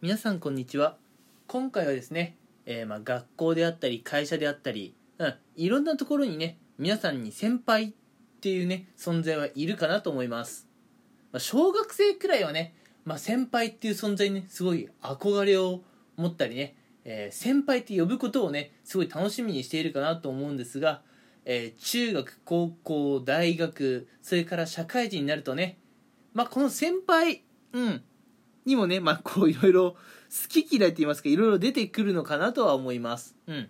皆さんこんにちは。今回はですね、えーまあ学校であったり会社であったり、うん、いろんなところにね皆さんに先輩っていうね存在はいるかなと思います、まあ、小学生くらいはね、まあ、先輩っていう存在にねすごい憧れを持ったりね、えー先輩って呼ぶことをねすごい楽しみにしているかなと思うんですが、えー中学高校大学それから社会人になるとねまあこの先輩うんにもね、まあ、こういろいろ好き嫌いと言いますかいろいろ出てくるのかなとは思います。うん。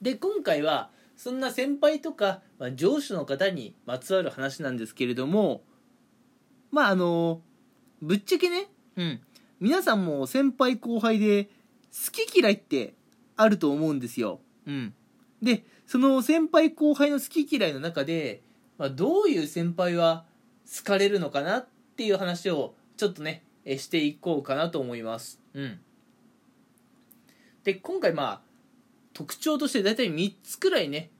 で、今回は、そんな先輩とか、まあ、上司の方にまつわる話なんですけれども、まあ、あの、ぶっちゃけね、うん。皆さんも先輩後輩で好き嫌いってあると思うんですよ。うん。で、その先輩後輩の好き嫌いの中で、まあ、どういう先輩は好かれるのかなっていう話をちょっとね、えしていこうかなと思います。うん。で、今回まあ、特徴として大体3つくらいね、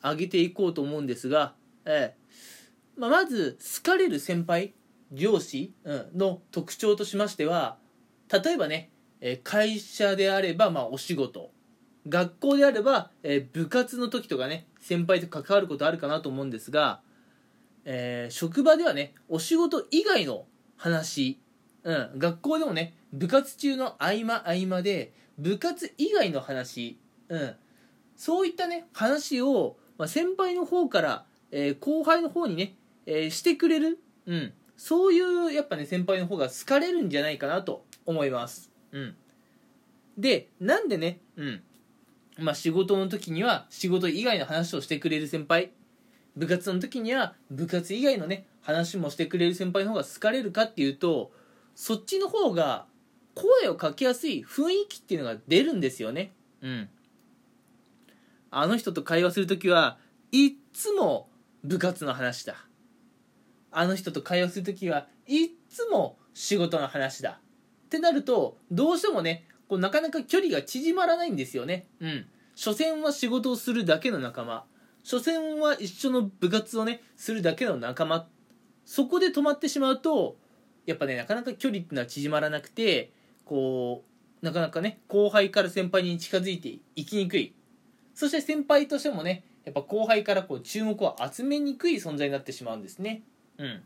挙げていこうと思うんですが、ええまあ、まず、好かれる先輩、上司、うん、の特徴としましては、例えばね、えー会社であれば、まあ、お仕事。学校であれば、えー部活の時とかね、先輩と関わることあるかなと思うんですが、えー職場ではね、お仕事以外の話、うん、学校でもね、部活中の合間合間で、部活以外の話、うん、そういったね、話を、まあ、先輩の方から、えー後輩の方にね、えーしてくれる、うん、そういう、やっぱね、先輩の方が好かれるんじゃないかなと思います。うん。で、なんでね、うん、まあ、仕事の時には仕事以外の話をしてくれる先輩、部活の時には部活以外のね、話もしてくれる先輩の方が好かれるかっていうと、そっちの方が声をかけやすい雰囲気っていうのが出るんですよね。うん。あの人と会話するときはいっつも部活の話だ。あの人と会話するときはいっつも仕事の話だ。ってなると、どうしてもね、こうなかなか距離が縮まらないんですよね。うん。所詮は仕事をするだけの仲間。所詮は一緒の部活をね、するだけの仲間。そこで止まってしまうと、やっぱね、なかなか距離っていうのは縮まらなくて、こう、なかなかね、後輩から先輩に近づいていきにくい。そして先輩としてもね、やっぱ後輩からこう注目を集めにくい存在になってしまうんですね。うん。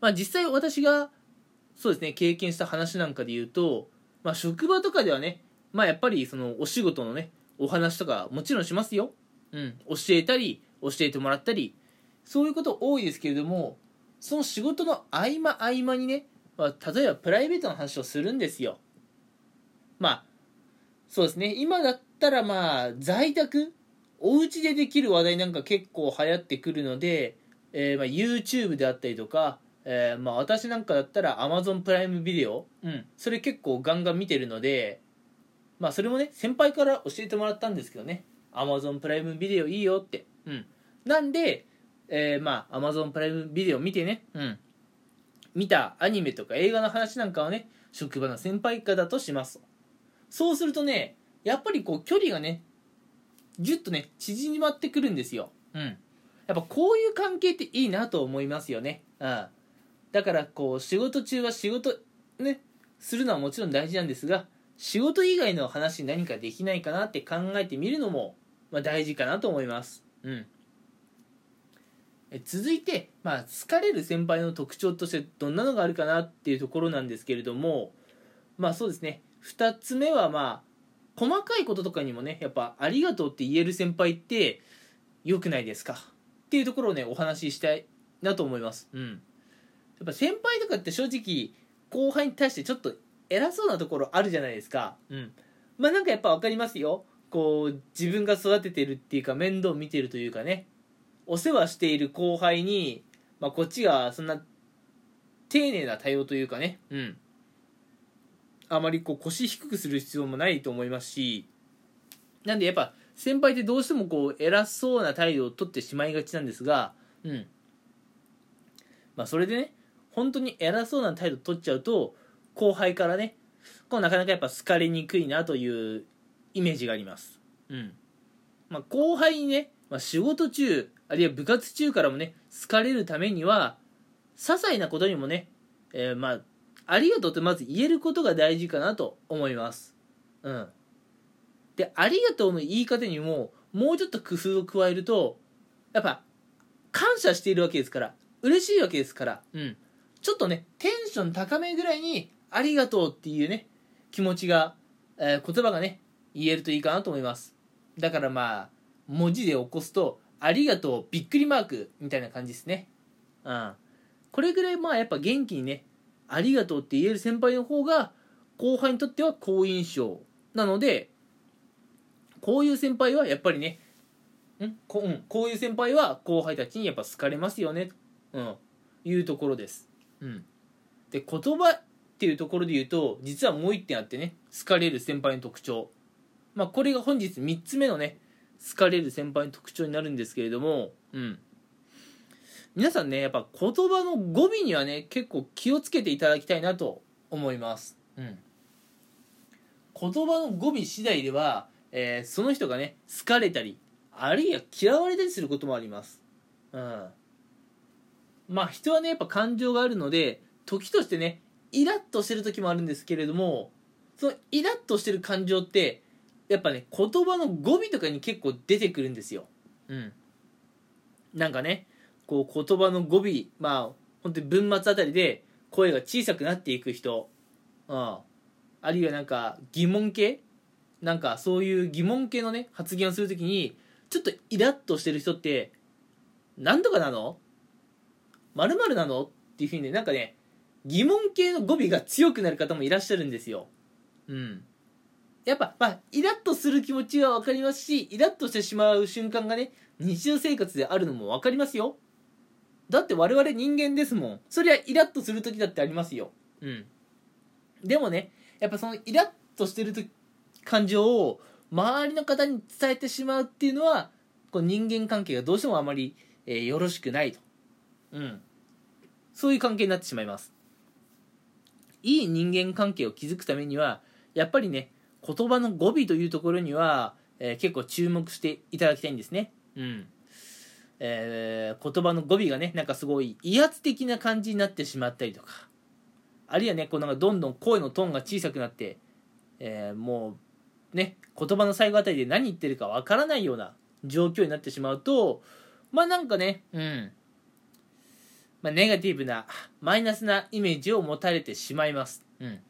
まあ実際私が、そうですね、経験した話なんかで言うと、まあ職場とかではね、まあやっぱりそのお仕事のね、お話とかもちろんしますよ。うん。教えたり、教えてもらったり、そういうこと多いですけれども、その仕事の合間合間にね、まあ、例えばプライベートの話をするんですよ。まあ、そうですね。今だったらまあ、在宅お家でできる話題なんか結構流行ってくるので、えーまあ、YouTube であったりとか、えーまあ、私なんかだったら Amazon プライムビデオ、うん、それ結構ガンガン見てるので、まあ、それもね、先輩から教えてもらったんですけどね、Amazon プライムビデオいいよって。うん。なんで、えー、まあ、Amazon プライムビデオ見てね、うん。見たアニメとか映画の話なんかはね、職場の先輩方とします。そうするとね、やっぱりこう距離がね、ぎゅっとね、縮まってくるんですよ。うん。やっぱこういう関係っていいなと思いますよね。うん。だからこう仕事中は仕事ね、するのはもちろん大事なんですが、仕事以外の話に何かできないかなって考えてみるのも、まあ、大事かなと思います。うん。え続いて、まあ、好れる先輩の特徴としてどんなのがあるかなっていうところなんですけれどもまあそうですね。2つ目はまあ細かいこととかにもねやっぱ「ありがとう」って言える先輩って良くないですか？っていうところをねお話ししたいなと思います。うん。やっぱ先輩とかって正直後輩に対してちょっと偉そうなところあるじゃないですか。うん。まあなんかやっぱ分かりますよ。こう自分が育ててるっていうか面倒見てるというかね。お世話している後輩に、まあ、こっちがそんな丁寧な対応というかね、うん。あまりこう腰低くする必要もないと思いますし、なんでやっぱ先輩ってどうしてもこう偉そうな態度をとってしまいがちなんですが、うん。まあそれでね、本当に偉そうな態度取っちゃうと、後輩からね、こうなかなかやっぱ好かれにくいなというイメージがあります。うん。まあ後輩にね、まあ、仕事中あるいは部活中からもね好かれるためには些細なことにもね、えーまあありがとうってまず言えることが大事かなと思います。うん。でありがとうの言い方にももうちょっと工夫を加えるとやっぱ感謝しているわけですから嬉しいわけですからうん。ちょっとねテンション高めぐらいにありがとうっていうね気持ちが、えー、言葉がね言えるといいかなと思います。だからまあ文字で起こすとありがとうびっくりマークみたいな感じですね。うん。これぐらいまあやっぱ元気にねありがとうって言える先輩の方が後輩にとっては好印象なのでこういう先輩はやっぱりねん？こ,、うん、こういう先輩は後輩たちにやっぱ好かれますよね、うん、いうところです、うん、で言葉っていうところで言うと実はもう一点あってね好かれる先輩の特徴。まあこれが本日3つ目のね好かれる先輩の特徴になるんですけれどもうん。皆さんねやっぱ言葉の語尾にはね結構気をつけていただきたいなと思います。うん。言葉の語尾次第では、えー、その人がね好かれたりあるいは嫌われたりすることもあります。うん。まあ人はねやっぱ感情があるので時としてねイラッとしてる時もあるんですけれどもそのイラッとしてる感情ってやっぱね言葉の語尾とかに結構出てくるんですよ。うん。なんかねこう言葉の語尾まあ本当に文末あたりで声が小さくなっていく人、うん、あるいはなんか疑問系なんかそういう疑問系のね発言をするときにちょっとイラッとしてる人って何とかなの？まるなの？っていうふうにねなんかね疑問系の語尾が強くなる方もいらっしゃるんですよ。うんやっぱまあイラッとする気持ちは分かりますしイラッとしてしまう瞬間がね日常生活であるのも分かりますよ。だって我々人間ですもん。そりゃイラッとする時だってありますよ。うん。でもねやっぱそのイラッとしてる感情を周りの方に伝えてしまうっていうのはこう人間関係がどうしてもあまり、えー、よろしくないと。うん。そういう関係になってしまいます。いい人間関係を築くためにはやっぱりね言葉の語尾というところには、えー、結構注目していただきたいんですね。うん。えー、言葉の語尾がねなんかすごい威圧的な感じになってしまったりとか。あるいはねこうなんかどんどん声のトーンが小さくなって、えー、もうね言葉の最後あたりで何言ってるかわからないような状況になってしまうとまあなんかねうん。まあ、ネガティブなマイナスなイメージを持たれてしまいます、うん、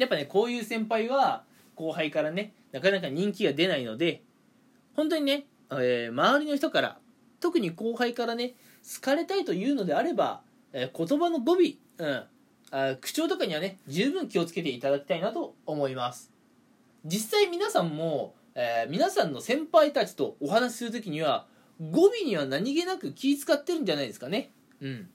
やっぱねこういう先輩は後輩からねなかなか人気が出ないので本当にねえー、周りの人から特に後輩からね好かれたいというのであれば、えー、言葉の語尾、うん、あ口調とかにはね十分気をつけていただきたいなと思います。実際皆さんも、えー、皆さんの先輩たちとお話しする時には語尾には何気なく気使ってるんじゃないですかね。うん。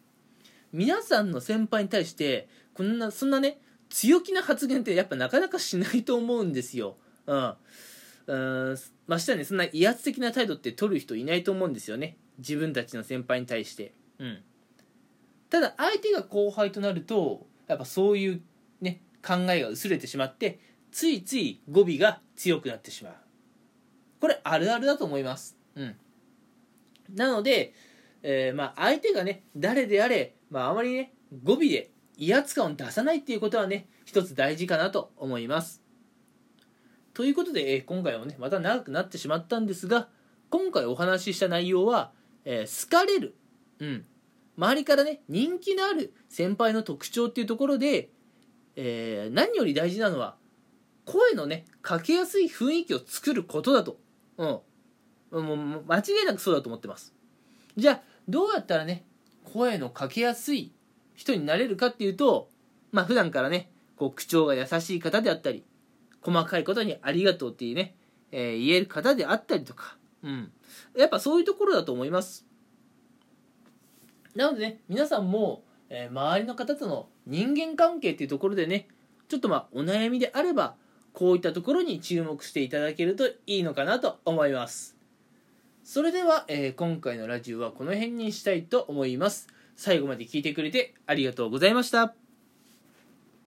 皆さんの先輩に対してこんなそんなね強気な発言ってやっぱなかなかしないと思うんですよ。うん。うん。ましてやねそんな威圧的な態度って取る人いないと思うんですよね。自分たちの先輩に対して。うん。ただ相手が後輩となるとやっぱそういうね考えが薄れてしまってついつい語尾が強くなってしまう。これあるあるだと思います。うん。なので、えー、まあ相手がね誰であれ、まあ、あまりね語尾で威圧感を出さないっていうことはね一つ大事かなと思いますということで、えー、今回はね、また長くなってしまったんですが、今回お話しした内容は、えー、好かれる。うん。周りからね、人気のある先輩の特徴っていうところで、えー、何より大事なのは、声のね、かけやすい雰囲気を作ることだと。うん。もう間違いなくそうだと思ってます。じゃあ、どうやったらね、声のかけやすい人になれるかっていうと、まあ普段からね、こう口調が優しい方であったり、細かいことにありがとうっていうね、えー、言える方であったりとか、うん。やっぱそういうところだと思います。なのでね、皆さんも、えー、周りの方との人間関係っていうところでね、ちょっとまあお悩みであれば、こういったところに注目していただけるといいのかなと思います。それでは、えー、今回のラジオはこの辺にしたいと思います。最後まで聞いてくれてありがとうございました。